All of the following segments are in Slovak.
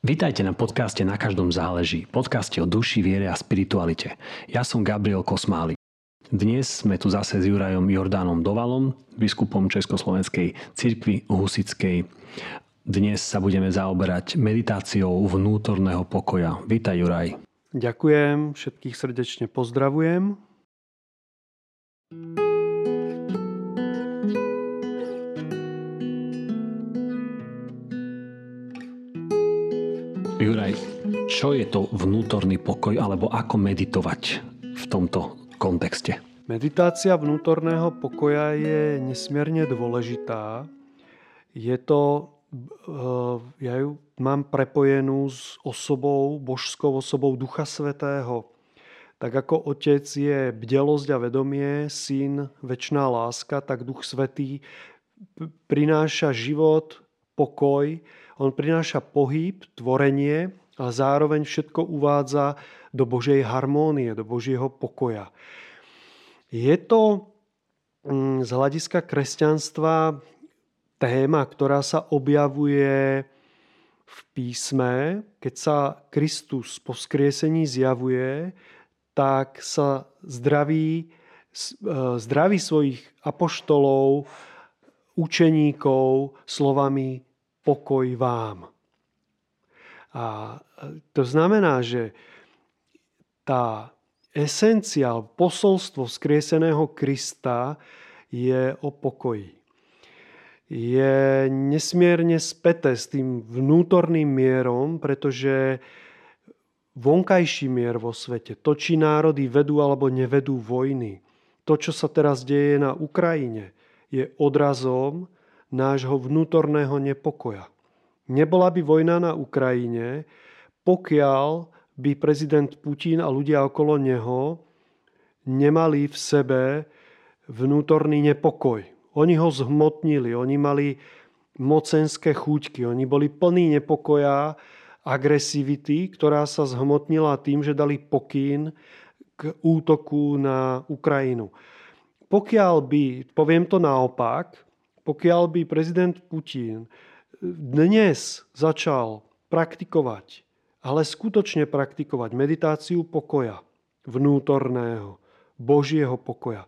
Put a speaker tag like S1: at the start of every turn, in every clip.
S1: Vítajte na podcaste Na každom záleží, podcaste o duši, viere a spiritualite. Ja som Gabriel Kosmály. Dnes sme tu zase s Jurajom Jordánom Dovalom, biskupom Československej cirkvi Husickej. Dnes sa budeme zaoberať meditáciou vnútorného pokoja. Vítaj Juraj.
S2: Ďakujem, všetkých srdečne pozdravujem.
S1: Juraj, čo je to vnútorný pokoj alebo ako meditovať v tomto kontexte?
S2: Meditácia vnútorného pokoja je nesmierne dôležitá. Je to, eh, ja ju mám prepojenú s osobou, božskou osobou Ducha Svetého. Tak ako Otec je bdelosť a vedomie, Syn väčšiná láska, tak Duch Svetý prináša život, pokoj on prináša pohyb, tvorenie, ale zároveň všetko uvádza do Božej harmónie, do Božieho pokoja. Je to mm, z hľadiska kresťanstva téma, ktorá sa objavuje v písme. Keď sa Kristus po skriesení zjavuje, tak sa zdraví, e, zdraví svojich apoštolov, učeníkov slovami pokoj vám. A to znamená, že tá esencia, posolstvo skrieseného Krista je o pokoji. Je nesmierne späté s tým vnútorným mierom, pretože vonkajší mier vo svete, to, či národy vedú alebo nevedú vojny, to, čo sa teraz deje na Ukrajine, je odrazom nášho vnútorného nepokoja. Nebola by vojna na Ukrajine, pokiaľ by prezident Putin a ľudia okolo neho nemali v sebe vnútorný nepokoj. Oni ho zhmotnili, oni mali mocenské chúťky, oni boli plní nepokoja, agresivity, ktorá sa zhmotnila tým, že dali pokyn k útoku na Ukrajinu. Pokiaľ by, poviem to naopak, pokiaľ by prezident Putin dnes začal praktikovať, ale skutočne praktikovať meditáciu pokoja, vnútorného, Božieho pokoja,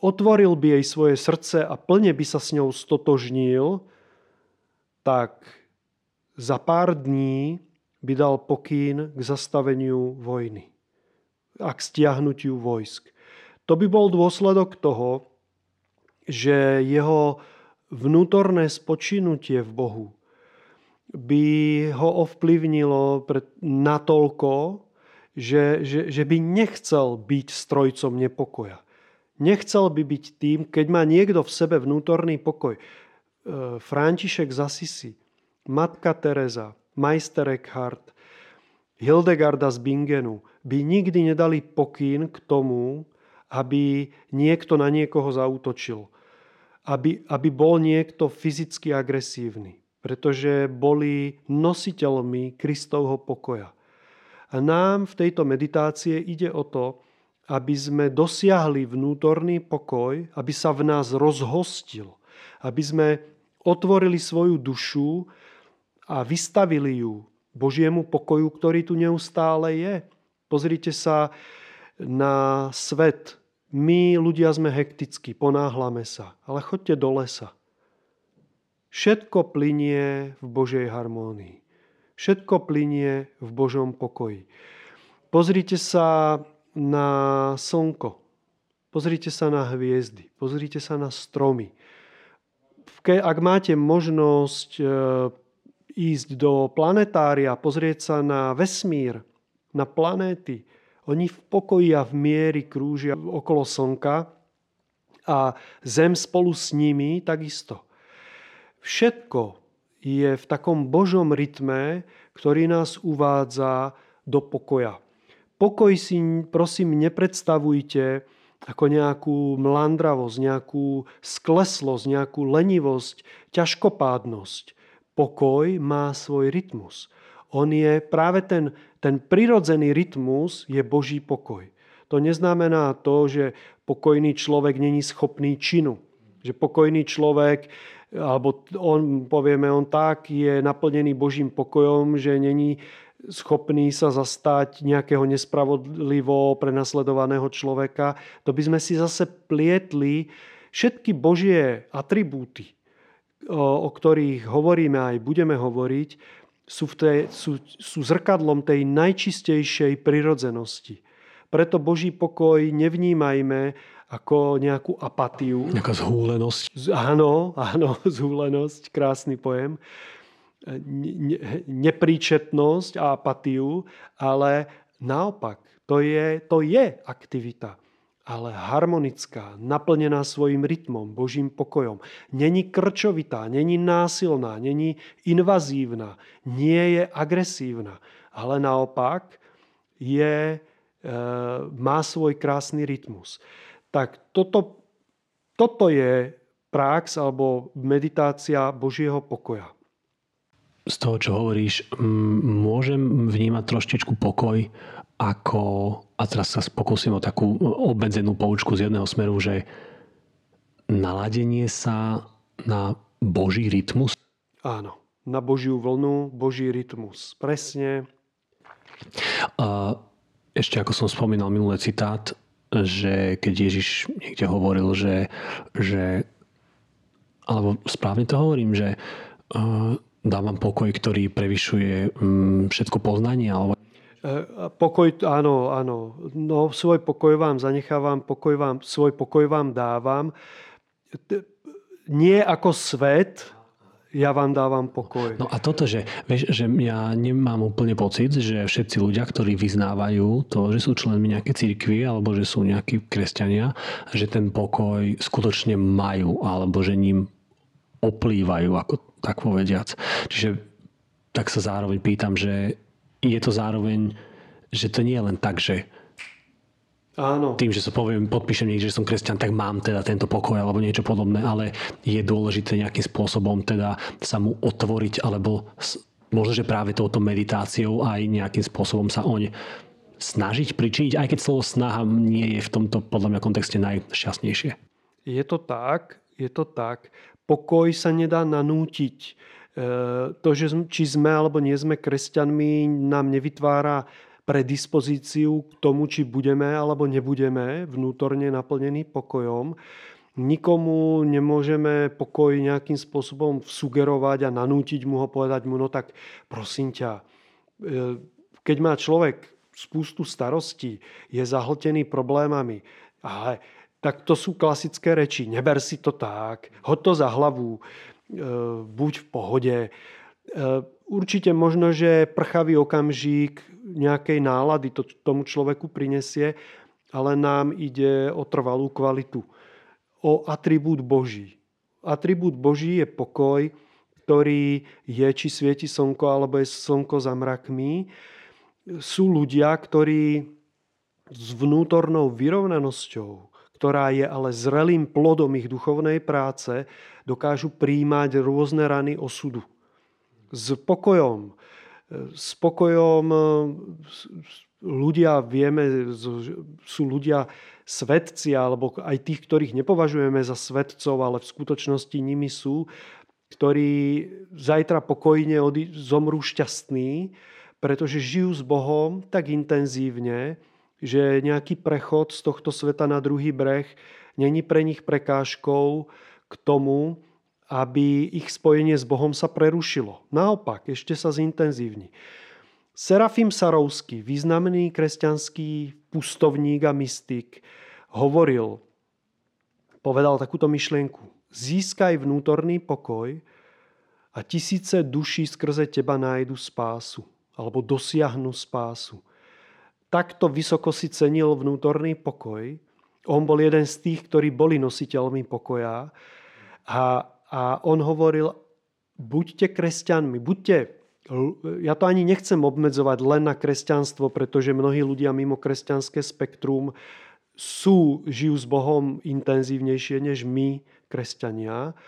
S2: otvoril by jej svoje srdce a plne by sa s ňou stotožnil, tak za pár dní by dal pokyn k zastaveniu vojny a k stiahnutiu vojsk. To by bol dôsledok toho, že jeho vnútorné spočinutie v Bohu by ho ovplyvnilo natoľko, že, že, že by nechcel byť strojcom nepokoja. Nechcel by byť tým, keď má niekto v sebe vnútorný pokoj. E, František z Assisi, Matka Teresa, Majster Eckhart, Hildegarda z Bingenu by nikdy nedali pokyn k tomu, aby niekto na niekoho zautočil aby, aby bol niekto fyzicky agresívny, pretože boli nositeľmi Kristovho pokoja. A nám v tejto meditácie ide o to, aby sme dosiahli vnútorný pokoj, aby sa v nás rozhostil, aby sme otvorili svoju dušu a vystavili ju Božiemu pokoju, ktorý tu neustále je. Pozrite sa na svet, my ľudia sme hektickí, ponáhlame sa, ale chodte do lesa. Všetko plinie v Božej harmónii. Všetko plinie v Božom pokoji. Pozrite sa na slnko. Pozrite sa na hviezdy. Pozrite sa na stromy. Ak máte možnosť e, ísť do planetária, pozrieť sa na vesmír, na planéty, oni v pokoji a v miery krúžia okolo Slnka a Zem spolu s nimi takisto. Všetko je v takom Božom rytme, ktorý nás uvádza do pokoja. Pokoj si prosím nepredstavujte ako nejakú mlandravosť, nejakú skleslosť, nejakú lenivosť, ťažkopádnosť. Pokoj má svoj rytmus. On je práve ten, ten prirodzený rytmus je Boží pokoj. To neznamená to, že pokojný človek není schopný činu. Že pokojný človek alebo on, povieme, on tak je naplnený Božím pokojom, že není schopný sa zastať nejakého nespravodlivo prenasledovaného človeka. To by sme si zase plietli všetky Božie atribúty, o, ktorých hovoríme aj budeme hovoriť, sú, v tej, sú, sú zrkadlom tej najčistejšej prirodzenosti. Preto Boží pokoj nevnímajme ako nejakú apatiu.
S1: Nejaká zhúlenosť.
S2: Áno, áno, zhúlenosť, krásny pojem nepríčetnosť a apatiu, ale naopak, to je, to je aktivita, ale harmonická, naplnená svojim rytmom, Božím pokojom. Není krčovitá, není násilná, není invazívna, nie je agresívna, ale naopak je, e, má svoj krásny rytmus. Tak toto, toto je prax alebo meditácia Božieho pokoja
S1: z toho, čo hovoríš, môžem vnímať troštičku pokoj ako, a teraz sa pokúsim o takú obmedzenú poučku z jedného smeru, že naladenie sa na Boží rytmus?
S2: Áno, na Božiu vlnu, Boží rytmus. Presne.
S1: A ešte ako som spomínal minulý citát, že keď Ježiš niekde hovoril, že, že alebo správne to hovorím, že dávam pokoj, ktorý prevyšuje mm, všetko poznanie? Alebo...
S2: E, pokoj, áno, áno. No, svoj pokoj vám zanechávam, pokoj vám, svoj pokoj vám dávam. Nie ako svet, ja vám dávam pokoj.
S1: No a toto, že, vieš, že ja nemám úplne pocit, že všetci ľudia, ktorí vyznávajú to, že sú členmi nejaké cirkvi alebo že sú nejakí kresťania, že ten pokoj skutočne majú alebo že ním oplývajú, ako tak povediac. Čiže tak sa zároveň pýtam, že je to zároveň, že to nie je len tak, že
S2: Áno.
S1: Tým, že sa poviem, podpíšem niekde, že som kresťan, tak mám teda tento pokoj alebo niečo podobné, ale je dôležité nejakým spôsobom teda sa mu otvoriť alebo možno, že práve touto meditáciou aj nejakým spôsobom sa oň snažiť pričiniť, aj keď slovo snaha nie je v tomto podľa mňa kontexte najšťastnejšie.
S2: Je to tak, je to tak pokoj sa nedá nanútiť. E, to, že či sme alebo nie sme kresťanmi, nám nevytvára predispozíciu k tomu, či budeme alebo nebudeme vnútorne naplnení pokojom. Nikomu nemôžeme pokoj nejakým spôsobom sugerovať a nanútiť mu ho, povedať mu, no tak prosím ťa, e, keď má človek spústu starostí, je zahltený problémami, ale tak to sú klasické reči. Neber si to tak, hoď to za hlavu, buď v pohode. E, určite možno, že prchavý okamžik nejakej nálady to tomu človeku prinesie, ale nám ide o trvalú kvalitu, o atribút Boží. Atribút Boží je pokoj, ktorý je, či svieti slnko, alebo je slnko za mrakmi. Sú ľudia, ktorí s vnútornou vyrovnanosťou, ktorá je ale zrelým plodom ich duchovnej práce, dokážu príjmať rôzne rany osudu. S pokojom. S pokojom ľudia, vieme, sú ľudia svetci, alebo aj tých, ktorých nepovažujeme za svetcov, ale v skutočnosti nimi sú, ktorí zajtra pokojne zomrú šťastní, pretože žijú s Bohom tak intenzívne, že nejaký prechod z tohto sveta na druhý breh není pre nich prekážkou k tomu, aby ich spojenie s Bohom sa prerušilo. Naopak, ešte sa zintenzívni. Serafim Sarovský, významný kresťanský pustovník a mystik, hovoril, povedal takúto myšlienku. Získaj vnútorný pokoj a tisíce duší skrze teba nájdu spásu alebo dosiahnu spásu takto vysoko si cenil vnútorný pokoj. On bol jeden z tých, ktorí boli nositeľmi pokoja. A, a on hovoril, buďte kresťanmi, buďte ja to ani nechcem obmedzovať len na kresťanstvo, pretože mnohí ľudia mimo kresťanské spektrum sú, žijú s Bohom intenzívnejšie než my, kresťania.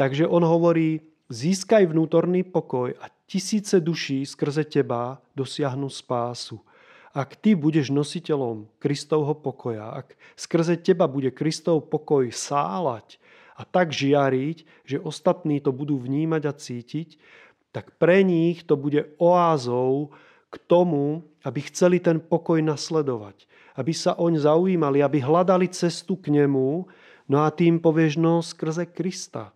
S2: Takže on hovorí, získaj vnútorný pokoj a tisíce duší skrze teba dosiahnu spásu. Ak ty budeš nositeľom Kristovho pokoja, ak skrze teba bude Kristov pokoj sálať a tak žiariť, že ostatní to budú vnímať a cítiť, tak pre nich to bude oázou k tomu, aby chceli ten pokoj nasledovať. Aby sa oň zaujímali, aby hľadali cestu k nemu, no a tým povieš, no skrze Krista.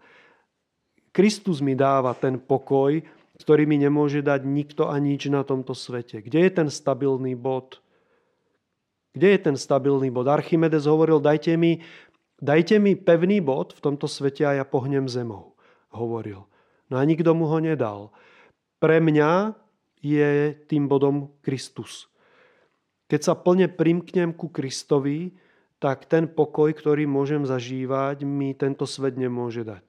S2: Kristus mi dáva ten pokoj, ktorý mi nemôže dať nikto a nič na tomto svete. Kde je ten stabilný bod? Kde je ten stabilný bod? Archimedes hovoril, dajte mi, dajte mi pevný bod v tomto svete a ja pohnem zemou. Hovoril. No a nikto mu ho nedal. Pre mňa je tým bodom Kristus. Keď sa plne primknem ku Kristovi, tak ten pokoj, ktorý môžem zažívať, mi tento svet nemôže dať.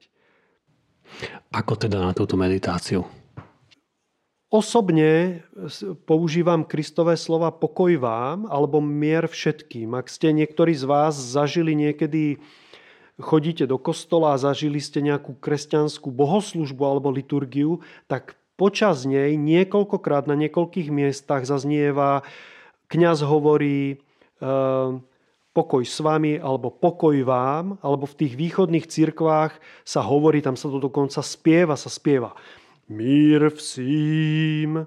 S1: Ako teda na túto meditáciu?
S2: Osobne používam Kristové slova pokoj vám alebo mier všetkým. Ak ste niektorí z vás zažili niekedy, chodíte do kostola a zažili ste nejakú kresťanskú bohoslužbu alebo liturgiu, tak počas nej niekoľkokrát na niekoľkých miestach zaznieva, kňaz hovorí e, pokoj s vami alebo pokoj vám, alebo v tých východných cirkvách sa hovorí, tam sa to dokonca spieva, sa spieva. Mír vsím,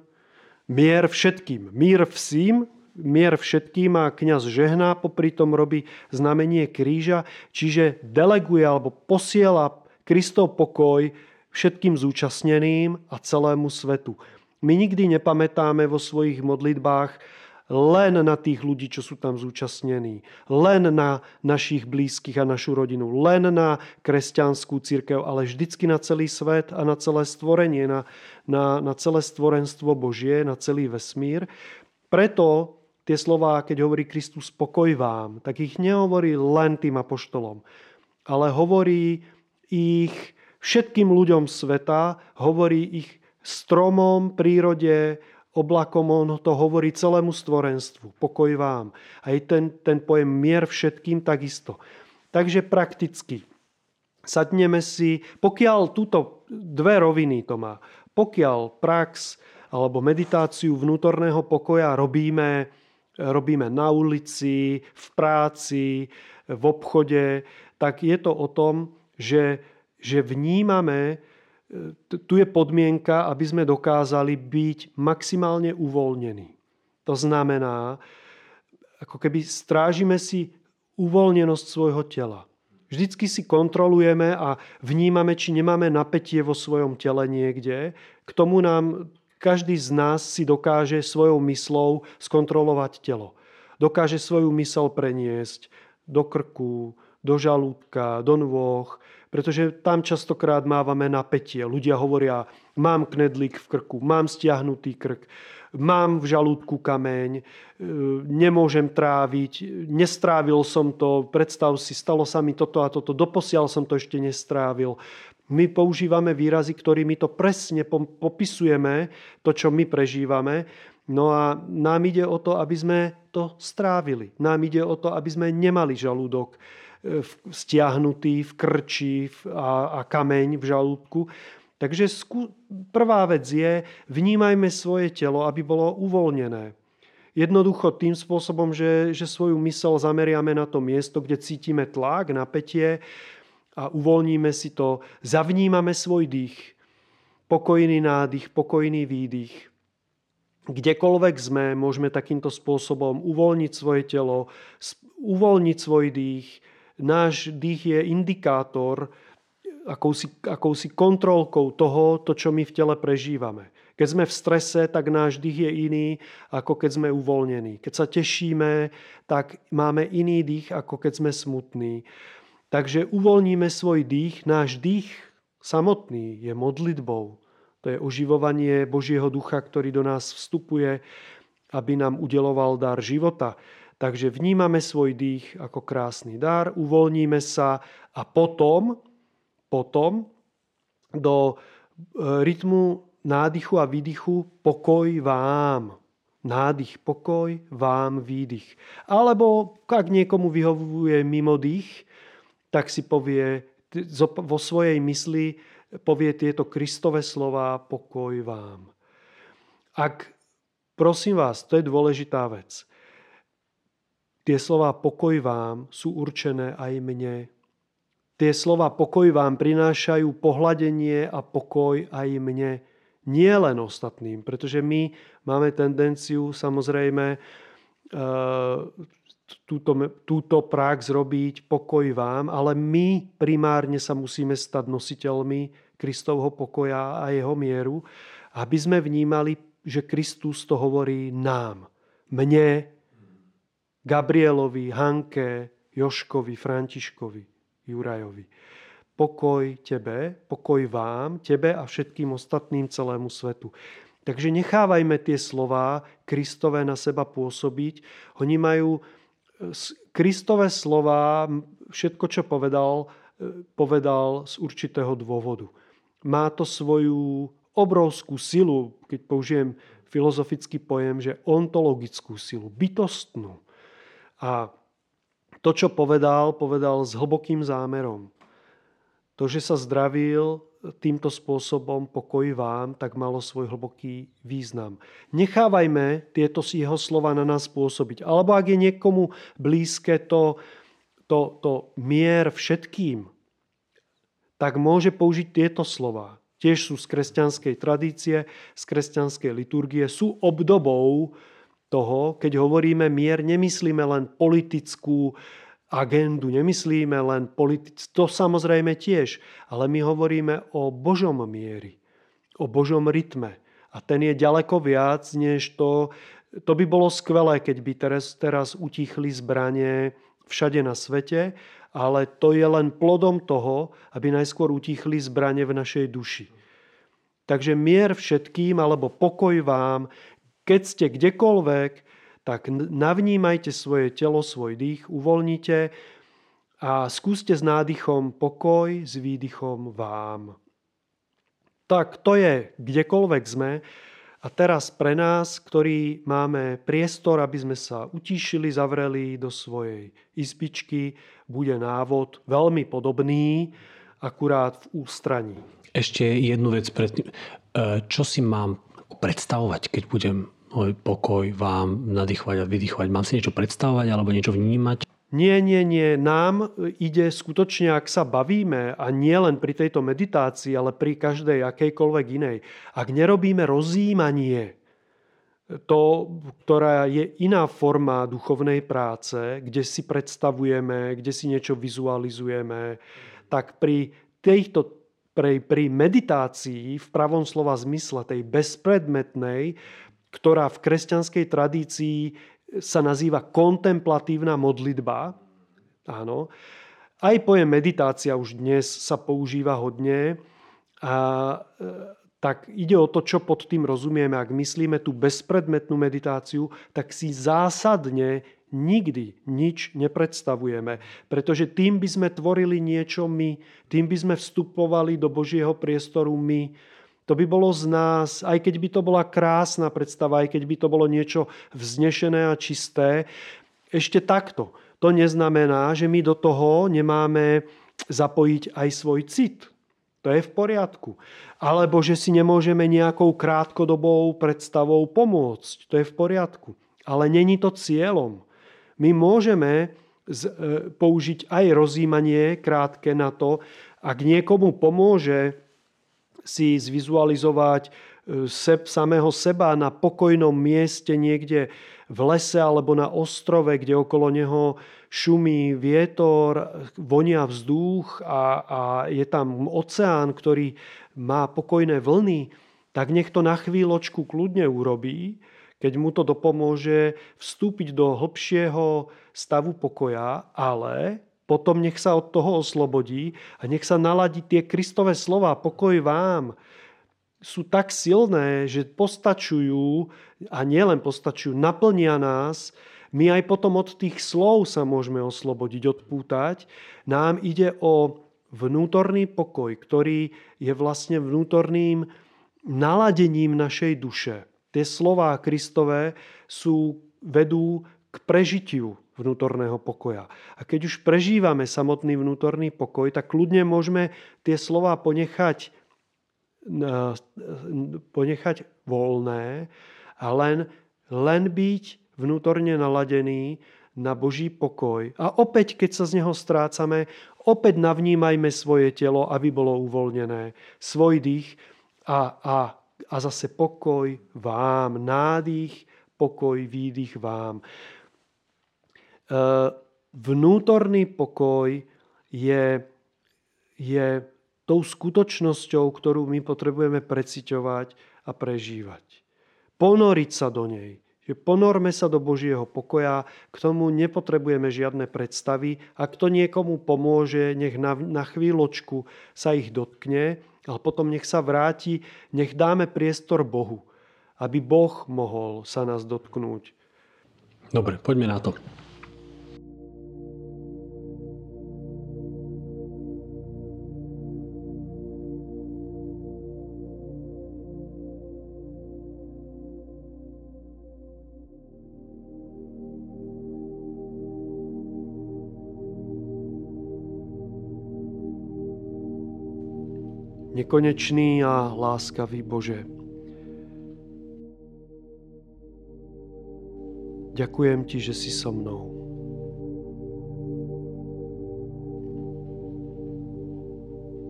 S2: mier všetkým, mír vsím, mier všetkým a kňaz žehná, popri tom robí znamenie kríža, čiže deleguje alebo posiela Kristov pokoj všetkým zúčastneným a celému svetu. My nikdy nepamätáme vo svojich modlitbách len na tých ľudí, čo sú tam zúčastnení, len na našich blízkych a našu rodinu, len na kresťanskú církev, ale vždycky na celý svet a na celé stvorenie, na, na, na celé stvorenstvo Božie, na celý vesmír. Preto tie slová, keď hovorí Kristus pokoj vám, tak ich nehovorí len tým apoštolom, ale hovorí ich všetkým ľuďom sveta, hovorí ich stromom, prírode, oblakom, on to hovorí celému stvorenstvu. Pokoj vám. Aj ten, ten pojem mier všetkým takisto. Takže prakticky sadneme si, pokiaľ túto dve roviny to má, pokiaľ prax alebo meditáciu vnútorného pokoja robíme, robíme na ulici, v práci, v obchode, tak je to o tom, že že vnímame, tu je podmienka, aby sme dokázali byť maximálne uvoľnení. To znamená, ako keby strážime si uvoľnenosť svojho tela. Vždycky si kontrolujeme a vnímame, či nemáme napätie vo svojom tele niekde. K tomu nám každý z nás si dokáže svojou myslou skontrolovať telo. Dokáže svoju mysel preniesť do krku, do žalúdka, do nôh, pretože tam častokrát mávame napätie. Ľudia hovoria, mám knedlík v krku, mám stiahnutý krk, mám v žalúdku kameň, e, nemôžem tráviť, nestrávil som to, predstav si, stalo sa mi toto a toto, doposiaľ som to ešte nestrávil. My používame výrazy, ktorými to presne popisujeme, to, čo my prežívame. No a nám ide o to, aby sme to strávili. Nám ide o to, aby sme nemali žalúdok stiahnutý v krči a, a kameň v žalúdku. Takže skú, prvá vec je, vnímajme svoje telo, aby bolo uvoľnené. Jednoducho tým spôsobom, že, že svoju mysel zameriame na to miesto, kde cítime tlak, napätie a uvoľníme si to, zavnímame svoj dých, pokojný nádych, pokojný výdych. Kdekoľvek sme, môžeme takýmto spôsobom uvoľniť svoje telo, uvoľniť svoj dých, náš dých je indikátor, akousi, akousi kontrolkou toho, to, čo my v tele prežívame. Keď sme v strese, tak náš dých je iný, ako keď sme uvoľnení. Keď sa tešíme, tak máme iný dých, ako keď sme smutní. Takže uvoľníme svoj dých. Náš dých samotný je modlitbou. To je oživovanie Božieho ducha, ktorý do nás vstupuje, aby nám udeloval dar života. Takže vnímame svoj dých ako krásny dar, uvoľníme sa a potom, potom do e, rytmu nádychu a výdychu pokoj vám. Nádych, pokoj, vám, výdych. Alebo ak niekomu vyhovuje mimo dých, tak si povie vo svojej mysli, povie tieto Kristové slova pokoj vám. Ak, prosím vás, to je dôležitá vec. Tie slova pokoj vám sú určené aj mne. Tie slova pokoj vám prinášajú pohľadenie a pokoj aj mne, nie len ostatným, pretože my máme tendenciu samozrejme e, túto, túto prax robiť pokoj vám, ale my primárne sa musíme stať nositeľmi Kristovho pokoja a jeho mieru, aby sme vnímali, že Kristus to hovorí nám, mne, Gabrielovi, Hanke, Joškovi, Františkovi, Jurajovi. Pokoj tebe, pokoj vám, tebe a všetkým ostatným celému svetu. Takže nechávajme tie slova Kristové na seba pôsobiť. Oni majú Kristové slova, všetko, čo povedal, e, povedal z určitého dôvodu. Má to svoju obrovskú silu, keď použijem filozofický pojem, že ontologickú silu, bytostnú. A to, čo povedal, povedal s hlbokým zámerom. To, že sa zdravil týmto spôsobom pokoj vám, tak malo svoj hlboký význam. Nechávajme tieto jeho slova na nás pôsobiť. Alebo ak je niekomu blízke to, to, to mier všetkým, tak môže použiť tieto slova. Tiež sú z kresťanskej tradície, z kresťanskej liturgie, sú obdobou toho, keď hovoríme mier, nemyslíme len politickú agendu, nemyslíme len politickú, to samozrejme tiež, ale my hovoríme o Božom miery, o Božom rytme. A ten je ďaleko viac, než to, to by bolo skvelé, keď by teraz, teraz utichli zbranie všade na svete, ale to je len plodom toho, aby najskôr utichli zbranie v našej duši. Takže mier všetkým, alebo pokoj vám, keď ste kdekoľvek, tak navnímajte svoje telo, svoj dých, uvoľnite a skúste s nádychom pokoj, s výdychom vám. Tak to je kdekoľvek sme. A teraz pre nás, ktorí máme priestor, aby sme sa utíšili, zavreli do svojej izbičky, bude návod veľmi podobný, akurát v ústraní.
S1: Ešte jednu vec predtým. E, čo si mám predstavovať, keď budem môj pokoj vám nadýchovať a vydýchovať? Mám si niečo predstavovať alebo niečo vnímať?
S2: Nie, nie, nie. Nám ide skutočne, ak sa bavíme, a nie len pri tejto meditácii, ale pri každej akejkoľvek inej, ak nerobíme rozjímanie, to, ktorá je iná forma duchovnej práce, kde si predstavujeme, kde si niečo vizualizujeme, tak pri tejto pri, pri meditácii v pravom slova zmysle, tej bezpredmetnej, ktorá v kresťanskej tradícii sa nazýva kontemplatívna modlitba. Áno. Aj pojem meditácia už dnes sa používa hodne. A, e, tak ide o to, čo pod tým rozumieme. Ak myslíme tú bezpredmetnú meditáciu, tak si zásadne nikdy nič nepredstavujeme. Pretože tým by sme tvorili niečo my, tým by sme vstupovali do Božieho priestoru my, to by bolo z nás, aj keď by to bola krásna predstava, aj keď by to bolo niečo vznešené a čisté, ešte takto. To neznamená, že my do toho nemáme zapojiť aj svoj cit. To je v poriadku. Alebo že si nemôžeme nejakou krátkodobou predstavou pomôcť. To je v poriadku. Ale není to cieľom. My môžeme e, použiť aj rozímanie krátke na to, ak niekomu pomôže si zvizualizovať e, seb, samého seba na pokojnom mieste niekde v lese alebo na ostrove, kde okolo neho šumí vietor, vonia vzduch a, a je tam oceán, ktorý má pokojné vlny, tak nech to na chvíľočku kľudne urobí, keď mu to dopomôže vstúpiť do hlbšieho stavu pokoja, ale potom nech sa od toho oslobodí a nech sa naladí tie Kristové slova, pokoj vám, sú tak silné, že postačujú a nielen postačujú, naplnia nás. My aj potom od tých slov sa môžeme oslobodiť, odpútať. Nám ide o vnútorný pokoj, ktorý je vlastne vnútorným naladením našej duše. Tie slová Kristové sú, vedú k prežitiu vnútorného pokoja. A keď už prežívame samotný vnútorný pokoj, tak kľudne môžeme tie slova ponechať, ponechať voľné a len, len byť vnútorne naladený na Boží pokoj. A opäť, keď sa z neho strácame, opäť navnímajme svoje telo, aby bolo uvoľnené. Svoj dých a, a, a zase pokoj vám, nádych, pokoj, výdych vám. Vnútorný pokoj je, je tou skutočnosťou, ktorú my potrebujeme preciťovať a prežívať. Ponoriť sa do nej. Že ponorme sa do Božieho pokoja, k tomu nepotrebujeme žiadne predstavy. Ak to niekomu pomôže, nech na, na chvíľočku sa ich dotkne, ale potom nech sa vráti, nech dáme priestor Bohu, aby Boh mohol sa nás dotknúť.
S1: Dobre, poďme na to.
S2: Nekonečný a láskavý Bože. Ďakujem Ti, že si so mnou.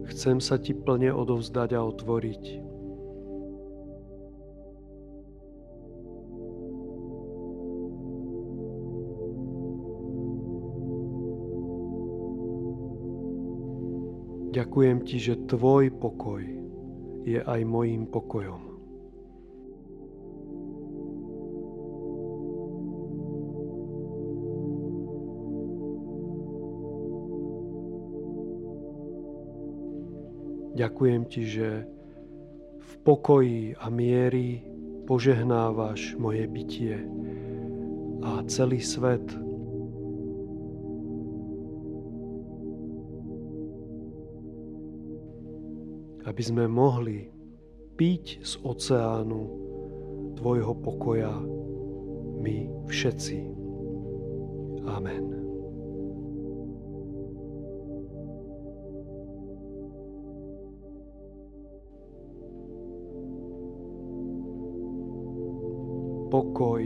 S2: Chcem sa Ti plne odovzdať a otvoriť. Ďakujem ti, že tvoj pokoj je aj mojím pokojom. Ďakujem ti, že v pokoji a miery požehnávaš moje bytie a celý svet aby sme mohli piť z oceánu Tvojho pokoja my všetci. Amen. Pokoj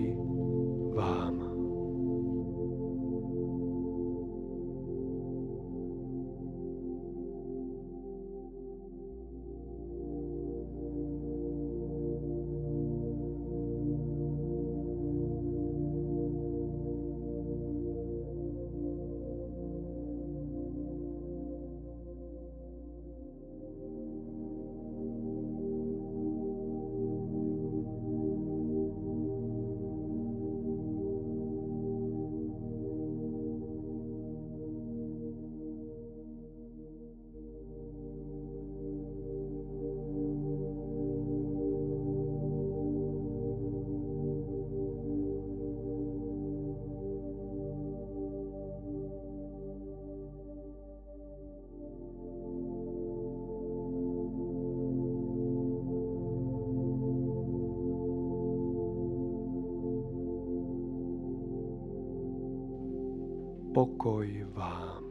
S2: pokoj vám.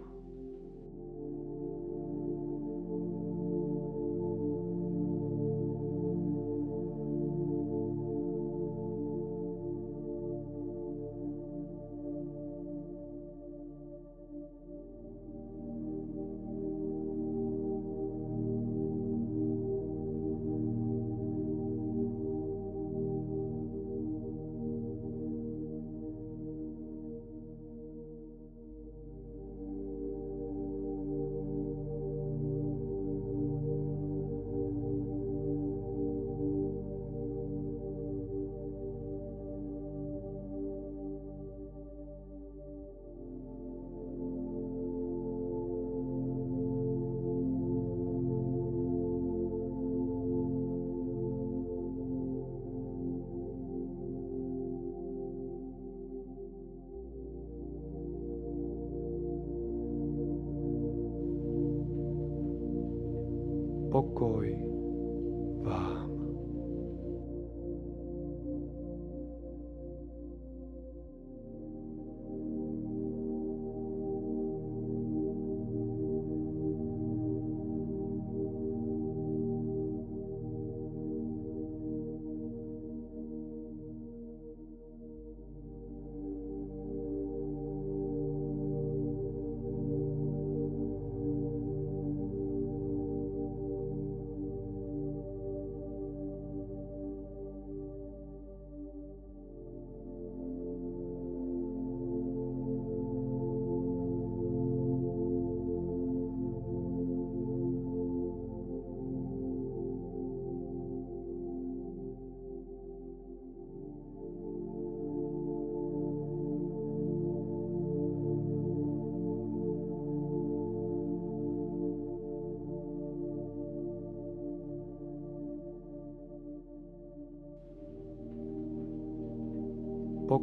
S2: Pokoj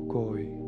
S2: Pokoj vám.